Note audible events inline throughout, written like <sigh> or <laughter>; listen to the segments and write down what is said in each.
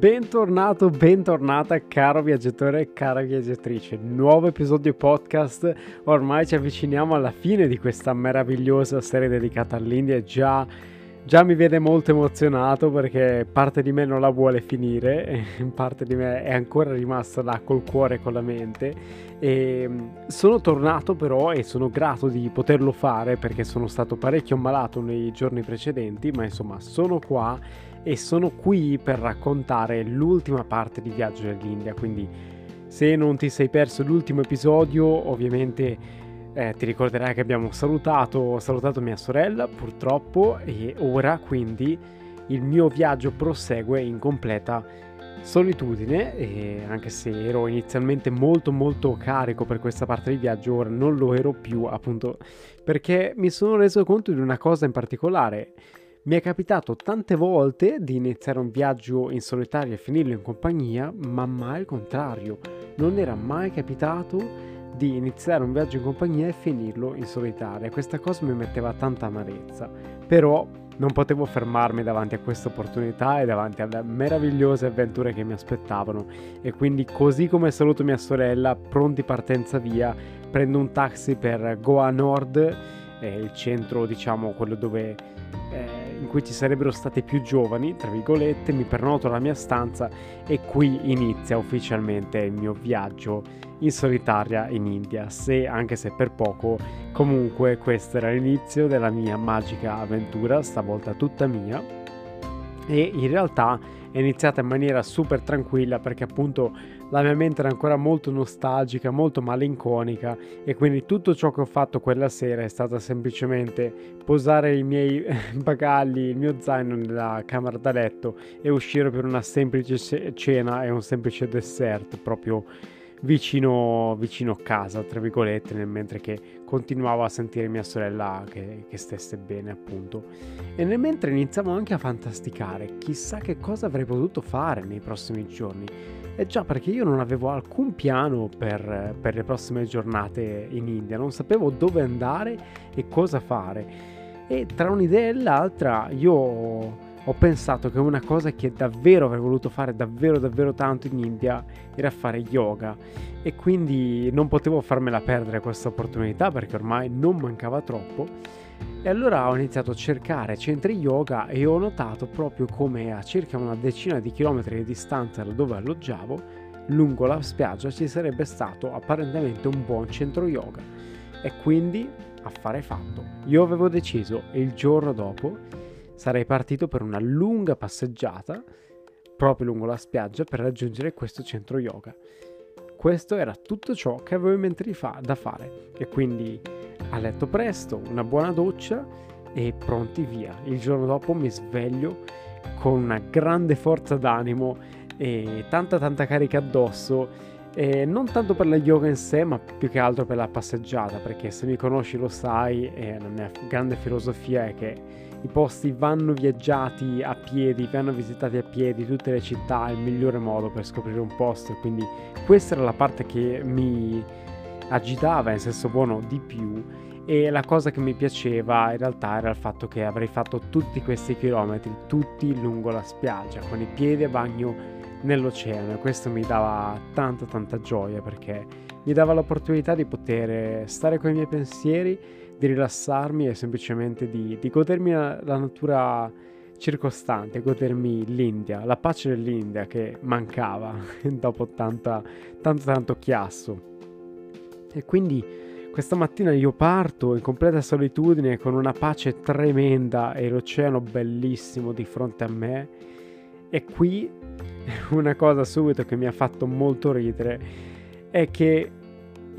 Bentornato, bentornata caro viaggiatore e cara viaggiatrice. Nuovo episodio podcast. Ormai ci avviciniamo alla fine di questa meravigliosa serie dedicata all'India già, già mi vede molto emozionato perché parte di me non la vuole finire, <laughs> parte di me è ancora rimasta là col cuore e con la mente. E mm, sono tornato però e sono grato di poterlo fare perché sono stato parecchio malato nei giorni precedenti, ma insomma sono qua e sono qui per raccontare l'ultima parte di Viaggio dell'India, quindi se non ti sei perso l'ultimo episodio ovviamente eh, ti ricorderai che abbiamo salutato, salutato mia sorella purtroppo e ora quindi il mio viaggio prosegue in completa solitudine e anche se ero inizialmente molto molto carico per questa parte di viaggio ora non lo ero più appunto perché mi sono reso conto di una cosa in particolare mi è capitato tante volte di iniziare un viaggio in solitario e finirlo in compagnia, ma mai il contrario. Non era mai capitato di iniziare un viaggio in compagnia e finirlo in solitaria. Questa cosa mi metteva tanta amarezza. Però non potevo fermarmi davanti a questa opportunità e davanti alle meravigliose avventure che mi aspettavano. E quindi, così come saluto mia sorella, pronti partenza via, prendo un taxi per Goa Nord, eh, il centro, diciamo, quello dove eh, in cui ci sarebbero state più giovani, tra virgolette, mi prenoto la mia stanza e qui inizia ufficialmente il mio viaggio in solitaria in India, se anche se per poco, comunque questo era l'inizio della mia magica avventura, stavolta tutta mia. E in realtà è iniziata in maniera super tranquilla perché appunto la mia mente era ancora molto nostalgica, molto malinconica e quindi tutto ciò che ho fatto quella sera è stato semplicemente posare i miei <laughs> bagagli, il mio zaino nella camera da letto e uscire per una semplice cena e un semplice dessert proprio vicino, vicino casa, tra virgolette, mentre che continuavo a sentire mia sorella che, che, stesse bene, appunto. E nel mentre iniziamo anche a fantasticare, chissà che cosa avrei potuto fare nei prossimi giorni. E già perché io non avevo alcun piano per, per le prossime giornate in India, non sapevo dove andare e cosa fare. E tra un'idea e l'altra io ho pensato che una cosa che davvero avrei voluto fare davvero davvero tanto in India era fare yoga. E quindi non potevo farmela perdere questa opportunità perché ormai non mancava troppo. E allora ho iniziato a cercare centri yoga e ho notato proprio come a circa una decina di chilometri di distanza da dove alloggiavo lungo la spiaggia ci sarebbe stato apparentemente un buon centro yoga. E quindi affare fatto. Io avevo deciso il giorno dopo sarei partito per una lunga passeggiata proprio lungo la spiaggia per raggiungere questo centro yoga. Questo era tutto ciò che avevo in mente fa- da fare e quindi a letto presto, una buona doccia e pronti via. Il giorno dopo mi sveglio con una grande forza d'animo e tanta tanta carica addosso e non tanto per la yoga in sé ma più che altro per la passeggiata perché se mi conosci lo sai e la mia grande filosofia è che i posti vanno viaggiati a piedi, vanno visitati a piedi, tutte le città è il migliore modo per scoprire un posto. Quindi questa era la parte che mi agitava in senso buono di più. E la cosa che mi piaceva in realtà era il fatto che avrei fatto tutti questi chilometri, tutti lungo la spiaggia, con i piedi a bagno nell'oceano. E questo mi dava tanta tanta gioia perché mi dava l'opportunità di poter stare con i miei pensieri di rilassarmi e semplicemente di, di godermi la, la, natura circostante, godermi l'India, la pace dell'India che mancava <laughs> dopo tanta, tanto tanto chiasso. E quindi questa mattina io parto in completa solitudine con una pace tremenda e l'oceano bellissimo di fronte a me. E qui <laughs> una cosa subito che mi ha fatto molto ridere è che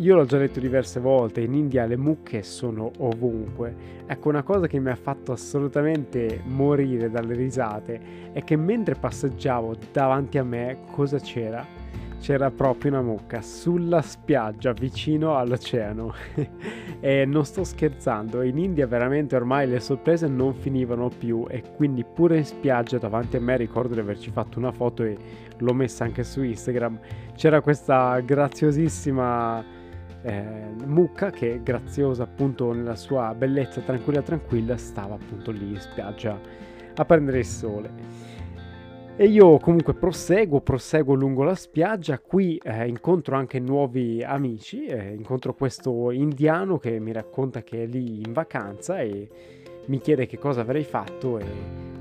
io l'ho già detto diverse volte, in India le mucche sono ovunque. Ecco, una cosa che mi ha fatto assolutamente morire dalle risate è che mentre passeggiavo davanti a me, cosa c'era? C'era proprio una mucca sulla spiaggia vicino all'oceano. <laughs> e non sto scherzando, in India veramente ormai le sorprese non finivano più e quindi pure in spiaggia davanti a me ricordo di averci fatto una foto e l'ho messa anche su Instagram. C'era questa graziosissima eh, Mucca che graziosa appunto nella sua bellezza tranquilla tranquilla stava appunto lì in spiaggia a prendere il sole E io comunque proseguo, proseguo lungo la spiaggia, qui eh, incontro anche nuovi amici, eh, incontro questo indiano che mi racconta che è lì in vacanza e mi chiede che cosa avrei fatto e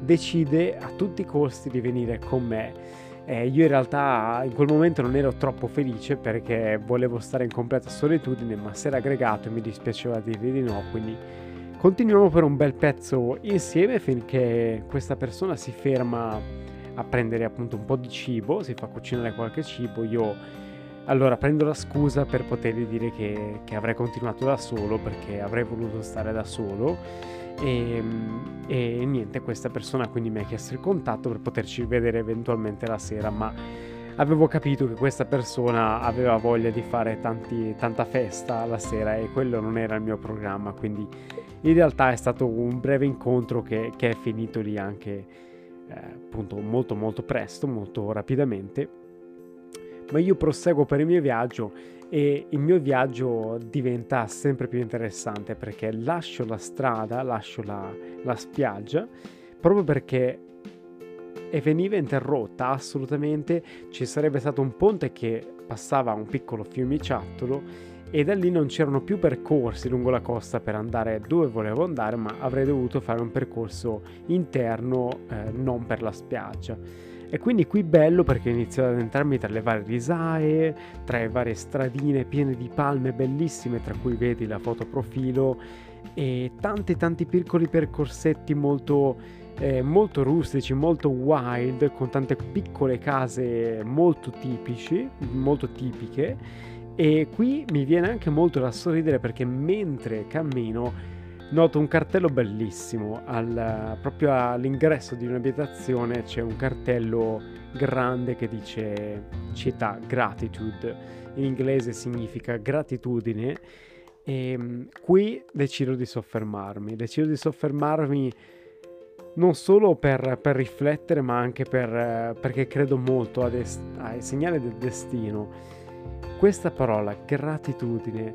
decide a tutti i costi di venire con me. Eh, io in realtà in quel momento non ero troppo felice perché volevo stare in completa solitudine, ma si era aggregato e mi dispiaceva dirgli di no, quindi continuiamo per un bel pezzo insieme finché questa persona si ferma a prendere appunto un po' di cibo, si fa cucinare qualche cibo, io allora prendo la scusa per potergli dire che, che avrei continuato da solo perché avrei voluto stare da solo e, e, niente, questa persona quindi mi ha chiesto il contatto per poterci vedere eventualmente la sera, ma avevo capito che questa persona aveva voglia di fare tanti, tanta festa la sera e quello non era il mio programma, quindi in realtà è stato un breve incontro che, che è finito lì anche eh, appunto molto molto presto, molto rapidamente, ma io proseguo per il mio viaggio e il mio viaggio diventa sempre più interessante perché lascio la strada, lascio la, la spiaggia, proprio perché e veniva interrotta assolutamente, ci sarebbe stato un ponte che passava un piccolo fiumiciattolo e da lì non c'erano più percorsi lungo la costa per andare dove volevo andare, ma avrei dovuto fare un percorso interno eh, non per la spiaggia. E quindi qui bello perché inizio ad entrarmi tra le varie risaie, tra le varie stradine piene di palme bellissime, tra cui vedi la foto profilo, e tanti tanti piccoli percorsetti molto, eh, molto rustici, molto wild, con tante piccole case molto tipici, molto tipiche. E qui mi viene anche molto da sorridere perché mentre cammino noto un cartello bellissimo. Al, proprio all'ingresso di un'abitazione c'è un cartello grande che dice città gratitude. In inglese significa gratitudine. E mm, qui decido di soffermarmi. Decido di soffermarmi non solo per, per riflettere, ma anche per, perché credo molto ai segnali del destino questa parola, gratitudine,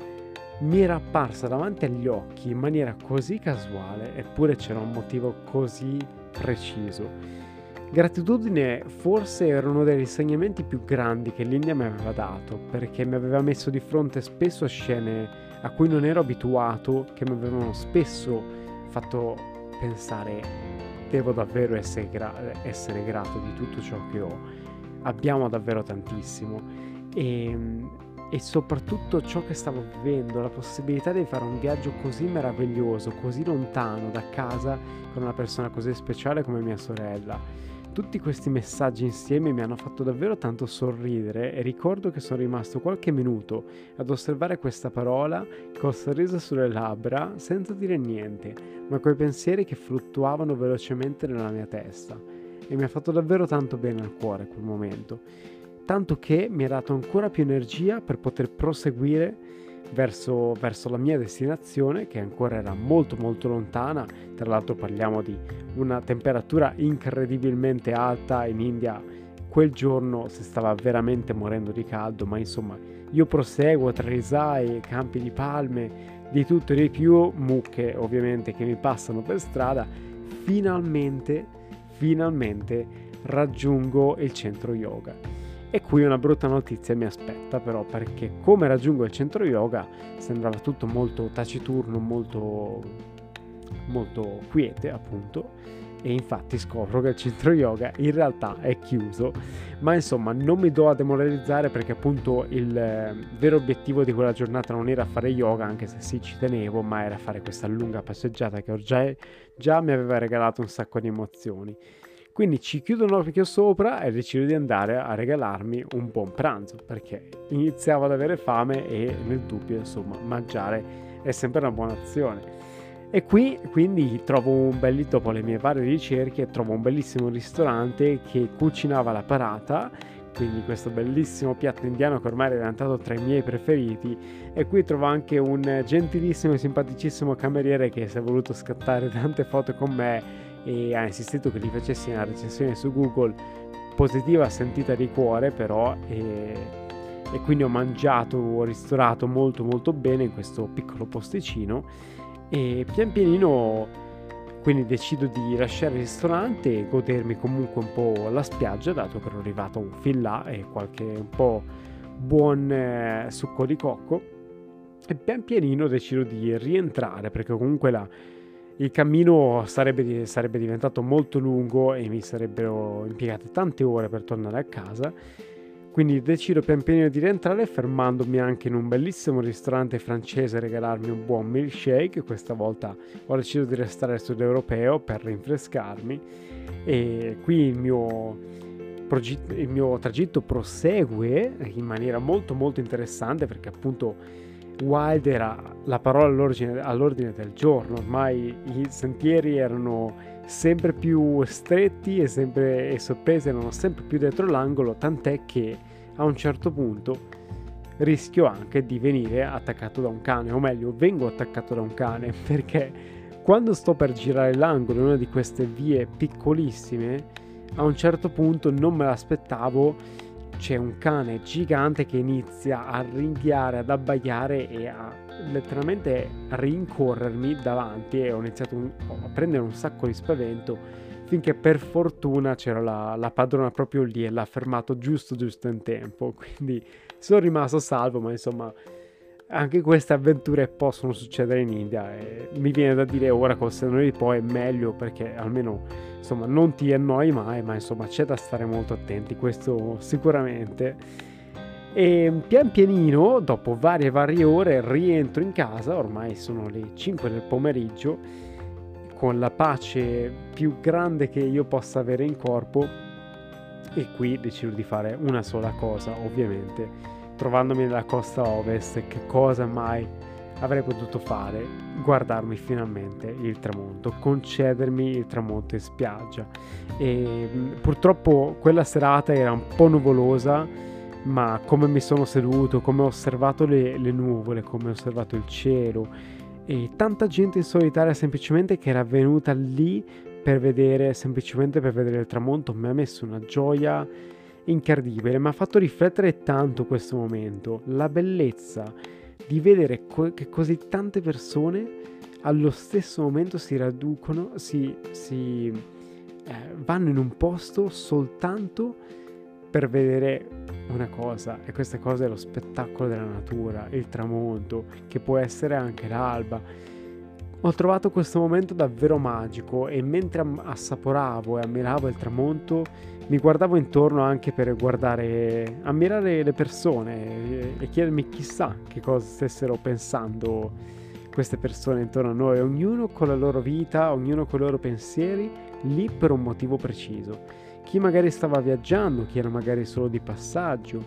mi era apparsa davanti agli occhi in maniera così casuale, eppure c'era un motivo così preciso. Gratitudine forse era uno degli insegnamenti più grandi che l'India mi aveva dato, perché mi aveva messo di fronte spesso a scene a cui non ero abituato, che mi avevano spesso fatto pensare devo davvero essere, gra- essere grato di tutto ciò che ho. Abbiamo davvero tantissimo e, ehm, e soprattutto ciò che stavo vivendo, la possibilità di fare un viaggio così meraviglioso, così lontano da casa con una persona così speciale come mia sorella. Tutti questi messaggi insieme mi hanno fatto davvero tanto sorridere e ricordo che sono rimasto qualche minuto ad osservare questa parola col sorriso sulle labbra senza dire niente, ma coi pensieri che fluttuavano velocemente nella mia testa. E mi ha fatto davvero tanto bene al cuore quel momento tanto che mi ha dato ancora più energia per poter proseguire verso, verso, la mia destinazione che ancora era molto molto lontana, tra l'altro parliamo di una temperatura incredibilmente alta in India, quel giorno si stava veramente morendo di caldo, ma insomma io proseguo tra risaie, campi di palme, di tutto e di più, mucche ovviamente che mi passano per strada, finalmente, finalmente raggiungo il centro yoga. E qui una brutta notizia mi aspetta però perché come raggiungo il centro yoga sembrava tutto molto taciturno, molto, molto quiete appunto e infatti scopro che il centro yoga in realtà è chiuso. Ma insomma non mi do a demoralizzare perché appunto il eh, vero obiettivo di quella giornata non era fare yoga anche se sì ci tenevo ma era fare questa lunga passeggiata che già, già mi aveva regalato un sacco di emozioni quindi ci chiudo un occhio sopra e decido di andare a regalarmi un buon pranzo perché iniziavo ad avere fame e nel dubbio, insomma, mangiare è sempre una buona azione. E qui quindi trovo un bel, dopo le mie varie ricerche, trovo un bellissimo ristorante che cucinava la parata, quindi questo bellissimo piatto indiano che ormai è diventato tra i miei preferiti. E qui trovo anche un gentilissimo e simpaticissimo cameriere che si è voluto scattare tante foto con me e ha insistito che gli facessi una recensione su Google positiva sentita di cuore però e, e quindi ho mangiato, ho ristorato molto molto bene in questo piccolo posticino e pian pianino quindi decido di lasciare il ristorante e godermi comunque un po' la spiaggia, dato che ero arrivato fin là e qualche un po' buon eh, succo di cocco. E pian pianino decido di rientrare perché comunque la, il cammino sarebbe, sarebbe diventato molto lungo e mi sarebbero impiegate tante ore per tornare a casa quindi decido pian pianino di rientrare fermandomi anche in un bellissimo ristorante francese a regalarmi un buon milkshake. Questa volta ho deciso di restare al sud europeo per rinfrescarmi e qui il mio, il mio tragitto prosegue in maniera molto molto interessante perché appunto wild era la parola all'ordine, all'ordine del giorno, ormai i sentieri erano sempre più stretti e, sempre, e sorprese erano sempre più dietro l'angolo, tant'è che a un certo punto rischio anche di venire attaccato da un cane, o meglio, vengo attaccato da un cane <laughs> perché quando sto per girare l'angolo in una di queste vie piccolissime, a un certo punto non me l'aspettavo, c'è un cane gigante che inizia a ringhiare, ad abbaiare e a letteralmente rincorrermi davanti e ho iniziato un, a prendere un sacco di spavento finché per fortuna c'era la, la, padrona proprio lì e l'ha fermato giusto giusto in tempo. Quindi sono rimasto salvo ma insomma anche queste avventure possono succedere in India e mi viene da dire ora col senno di poi è meglio perché almeno insomma non ti annoi mai ma insomma c'è da stare molto attenti questo sicuramente. E pian pianino, dopo varie varie ore, rientro in casa, ormai sono le 5 del pomeriggio, con la pace più grande che io possa avere in corpo e qui decido di fare una sola cosa, ovviamente, trovandomi nella costa ovest, che cosa mai avrei potuto fare? Guardarmi finalmente il tramonto, concedermi il tramonto in spiaggia. E purtroppo quella serata era un po' nuvolosa ma come mi sono seduto, come ho osservato le, le nuvole, come ho osservato il cielo e tanta gente in solitaria semplicemente che era venuta lì per vedere, semplicemente per vedere il tramonto, mi ha messo una gioia incredibile, mi ha fatto riflettere tanto questo momento, la bellezza di vedere co- che così tante persone allo stesso momento si raducono, si, si eh, vanno in un posto soltanto per vedere una cosa e questa cosa è lo spettacolo della natura, il tramonto, che può essere anche l'alba. Ho trovato questo momento davvero magico e mentre assaporavo e ammiravo il tramonto mi guardavo intorno anche per guardare, ammirare le persone e chiedermi chissà che cosa stessero pensando queste persone intorno a noi, ognuno con la loro vita, ognuno con i loro pensieri, lì per un motivo preciso. Chi magari stava viaggiando, chi era magari solo di passaggio,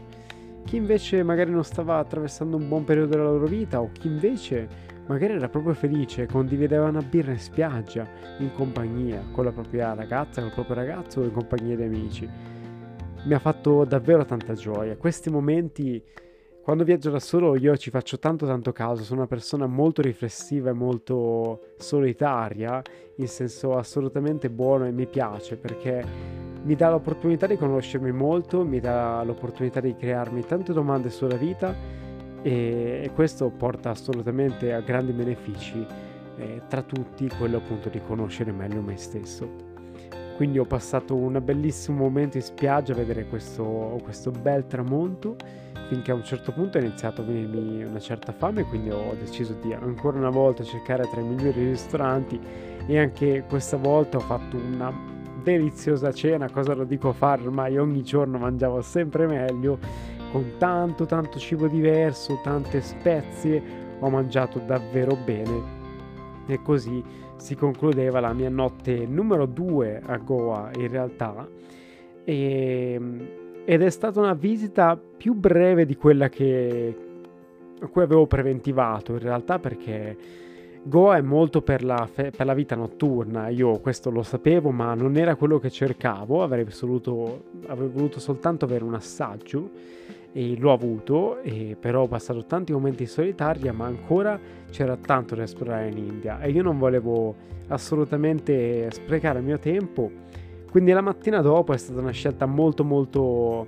chi invece magari non stava attraversando un buon periodo della loro vita o chi invece magari era proprio felice, condivideva una birra in spiaggia, in compagnia, con la propria ragazza, con il proprio ragazzo o in compagnia di amici. Mi ha fatto davvero tanta gioia. Questi momenti, quando viaggio da solo, io ci faccio tanto tanto caso, sono una persona molto riflessiva e molto solitaria, in senso assolutamente buono e mi piace perché mi dà l'opportunità di conoscermi molto, mi dà l'opportunità di crearmi tante domande sulla vita e, questo porta assolutamente a grandi benefici, eh, tra tutti quello appunto di conoscere meglio me stesso. Quindi ho passato un bellissimo momento in spiaggia a vedere questo, questo bel tramonto finché a un certo punto è iniziato a venirmi una certa fame, quindi ho deciso di ancora una volta cercare tra i migliori ristoranti e anche questa volta ho fatto una deliziosa cena, cosa lo dico a fare ormai ogni giorno mangiavo sempre meglio, con tanto tanto cibo diverso, tante spezie, ho mangiato davvero bene. E così si concludeva la mia notte numero 2 a Goa in realtà. E, ed è stata una visita più breve di quella che a cui avevo preventivato in realtà perché Goa è molto per la, fe- per la, vita notturna, io questo lo sapevo, ma non era quello che cercavo, avrei voluto, avrei voluto soltanto avere un assaggio e l'ho avuto, e però ho passato tanti momenti in solitaria, ma ancora c'era tanto da esplorare in India e io non volevo assolutamente sprecare il mio tempo, quindi la mattina dopo è stata una scelta molto molto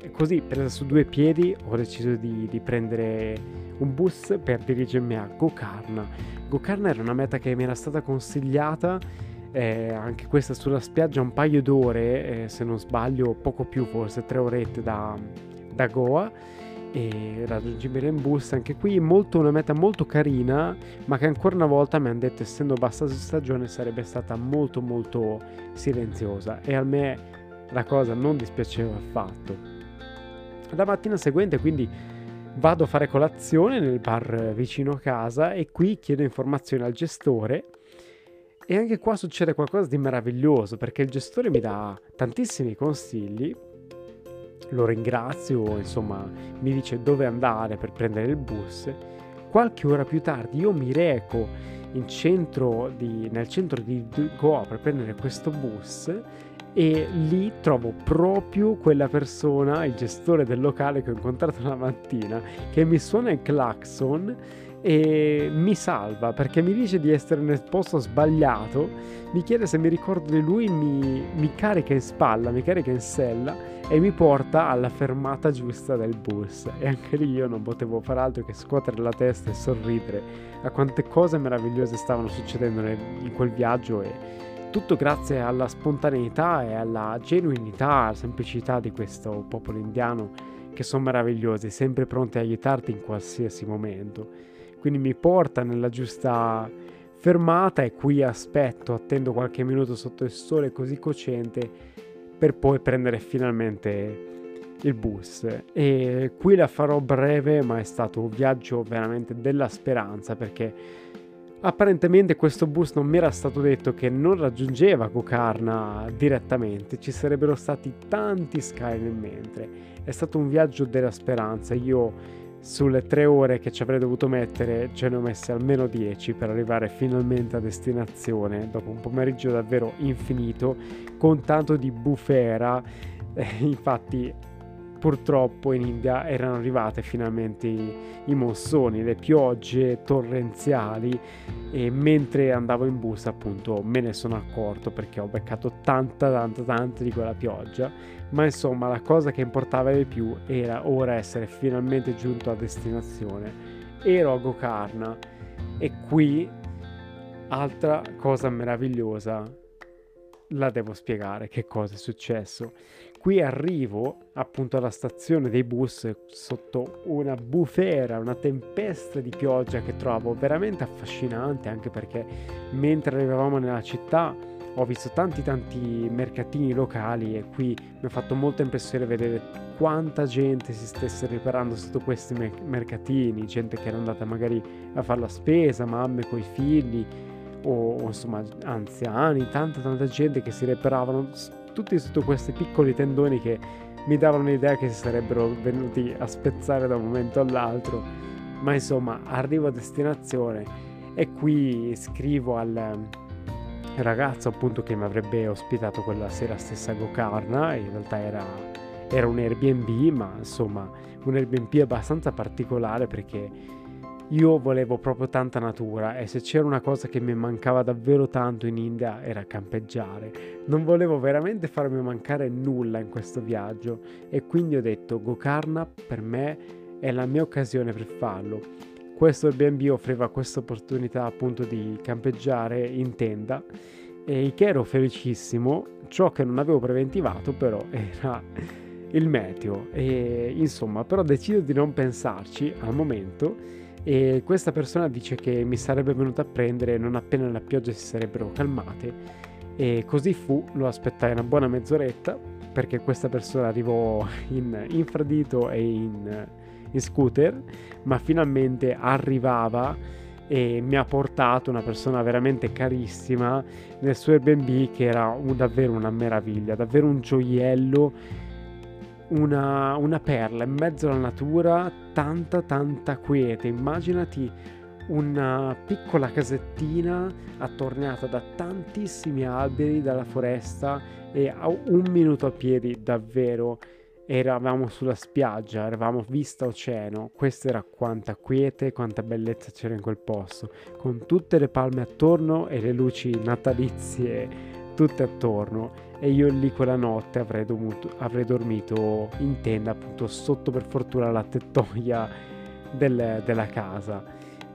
E così, presa su due piedi, ho deciso di, di prendere un bus per dirigermi a Gokarna. Gokarna era una meta che mi era stata consigliata, eh, anche questa sulla spiaggia, un paio d'ore, eh, se non sbaglio, poco più, forse tre orette da, da Goa e raggiungibile in bus anche qui. Molto, una meta molto carina ma che ancora una volta mi hanno detto essendo bassa stagione sarebbe stata molto molto silenziosa. E a me la cosa non dispiaceva affatto. La mattina seguente quindi vado a fare colazione nel bar vicino a casa e qui chiedo informazioni al gestore. E anche qua succede qualcosa di meraviglioso perché il gestore mi dà tantissimi consigli lo ringrazio, insomma, mi dice dove andare per prendere il bus. Qualche ora più tardi io mi reco centro di, nel centro di Goa per prendere questo bus e lì trovo proprio quella persona, il gestore del locale che ho incontrato la mattina, che mi suona il clacson e mi salva perché mi dice di essere nel posto sbagliato, mi chiede se mi ricordo di lui, mi, mi carica in spalla, mi carica in sella e mi porta alla fermata giusta del bus e anche lì io non potevo fare altro che scuotere la testa e sorridere a quante cose meravigliose stavano succedendo in quel viaggio e tutto grazie alla spontaneità e alla genuinità, alla semplicità di questo popolo indiano che sono meravigliosi, sempre pronti a aiutarti in qualsiasi momento. Quindi mi porta nella giusta fermata e qui aspetto, attendo qualche minuto sotto il sole così cocente per poi prendere finalmente il bus. E qui la farò breve, ma è stato un viaggio veramente della speranza perché apparentemente questo bus non mi era stato detto che non raggiungeva Gokarna direttamente, ci sarebbero stati tanti scali nel mentre. È stato un viaggio della speranza. Io sulle tre ore che ci avrei dovuto mettere ce ne ho messe almeno 10 per arrivare finalmente a destinazione dopo un pomeriggio davvero infinito con tanto di bufera. Eh, infatti purtroppo in India erano arrivate finalmente i, i monsoni, le piogge torrenziali e mentre andavo in bus appunto me ne sono accorto perché ho beccato tanta tanta tanta di quella pioggia. Ma insomma la cosa che importava di più era ora essere finalmente giunto a destinazione. Ero a Gokarna. E qui altra cosa meravigliosa la devo spiegare che cosa è successo qui arrivo appunto alla stazione dei bus sotto una bufera, una tempesta di pioggia che trovo veramente affascinante anche perché mentre arrivavamo nella città ho visto tanti tanti mercatini locali e qui mi ha fatto molta impressione vedere quanta gente si stesse riparando sotto questi mercatini, gente che era andata magari a fare la spesa, mamme con i figli o, insomma anziani, tanta tanta gente che si riparavano tutti sotto questi piccoli tendoni che mi davano l'idea che si sarebbero venuti a spezzare da un momento all'altro. Ma insomma, arrivo a destinazione e qui scrivo al ragazzo appunto che mi avrebbe ospitato quella sera stessa a Gokarna, in realtà era, era un Airbnb, ma insomma un Airbnb abbastanza particolare perché io volevo proprio tanta natura e se c'era una cosa che mi mancava davvero tanto in India era campeggiare. Non volevo veramente farmi mancare nulla in questo viaggio e quindi ho detto Gokarna per me è la mia occasione per farlo. Questo Airbnb offriva questa opportunità appunto di campeggiare in tenda e che ero felicissimo. Ciò che non avevo preventivato però <laughs> era il meteo e insomma però decido di non pensarci al momento e questa persona dice che mi sarebbe venuta a prendere non appena le piogge si sarebbero calmate e così fu, lo aspettai una buona mezz'oretta perché questa persona arrivò <laughs> in infradito e in, in scooter ma finalmente arrivava e mi ha portato una persona veramente carissima nel suo Airbnb che era un, davvero una meraviglia, davvero un gioiello una, una perla in mezzo alla natura, tanta tanta quiete. Immaginati una piccola casettina attorniata da tantissimi alberi dalla foresta e a un minuto a piedi davvero eravamo sulla spiaggia, eravamo vista oceano, questa era quanta quiete, quanta bellezza c'era in quel posto, con tutte le palme attorno e le luci natalizie tutte attorno e io lì quella notte avrei, dovuto, avrei dormito in tenda appunto sotto per fortuna la tettoia del, della casa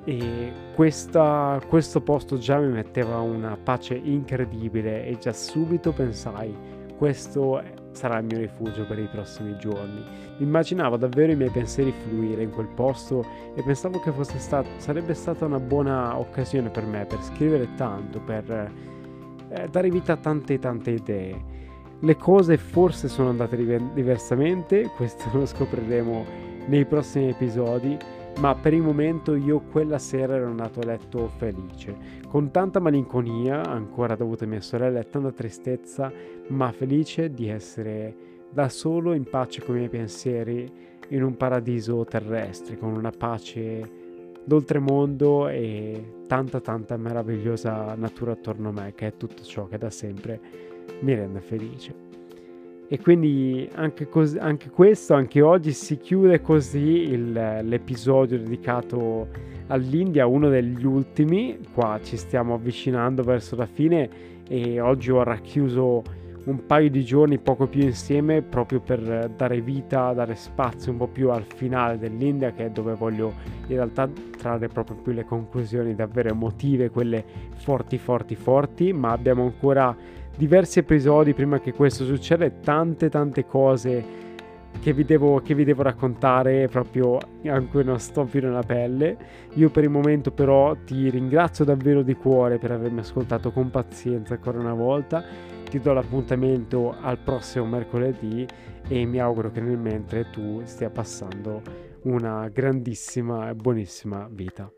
e questa, questo posto già mi metteva una pace incredibile e già subito pensai questo sarà il mio rifugio per i prossimi giorni. Immaginavo davvero i miei pensieri fluire in quel posto e pensavo che stato, sarebbe stata una buona occasione per me per scrivere tanto, per eh, dare vita a tante tante idee. Le cose forse sono andate diversamente, <laughs> questo lo scopriremo nei prossimi episodi, ma per il momento io quella sera ero andato a letto felice, con tanta malinconia ancora dovuta a mia sorella e tanta tristezza, ma felice di essere da solo in pace con i miei pensieri in un paradiso terrestre, con una pace d'oltremondo e tanta tanta meravigliosa natura attorno a me, che è tutto ciò che da sempre mi rende felice. E quindi anche, cos- anche questo, anche oggi si chiude così il, l'episodio dedicato all'India, uno degli ultimi. Qua ci stiamo avvicinando verso la fine e oggi ho racchiuso un paio di giorni poco più insieme proprio per dare vita, dare spazio un po' più al finale dell'India che è dove voglio in realtà trarre proprio più le conclusioni davvero emotive, quelle forti forti forti, ma abbiamo ancora diversi episodi prima che questo succeda e tante tante cose che vi, devo, che vi devo raccontare proprio a cui non sto più nella pelle. Io per il momento però ti ringrazio davvero di cuore per avermi ascoltato con pazienza ancora una volta. Ti do l'appuntamento al prossimo mercoledì e mi auguro che nel mentre tu stia passando una grandissima e buonissima vita.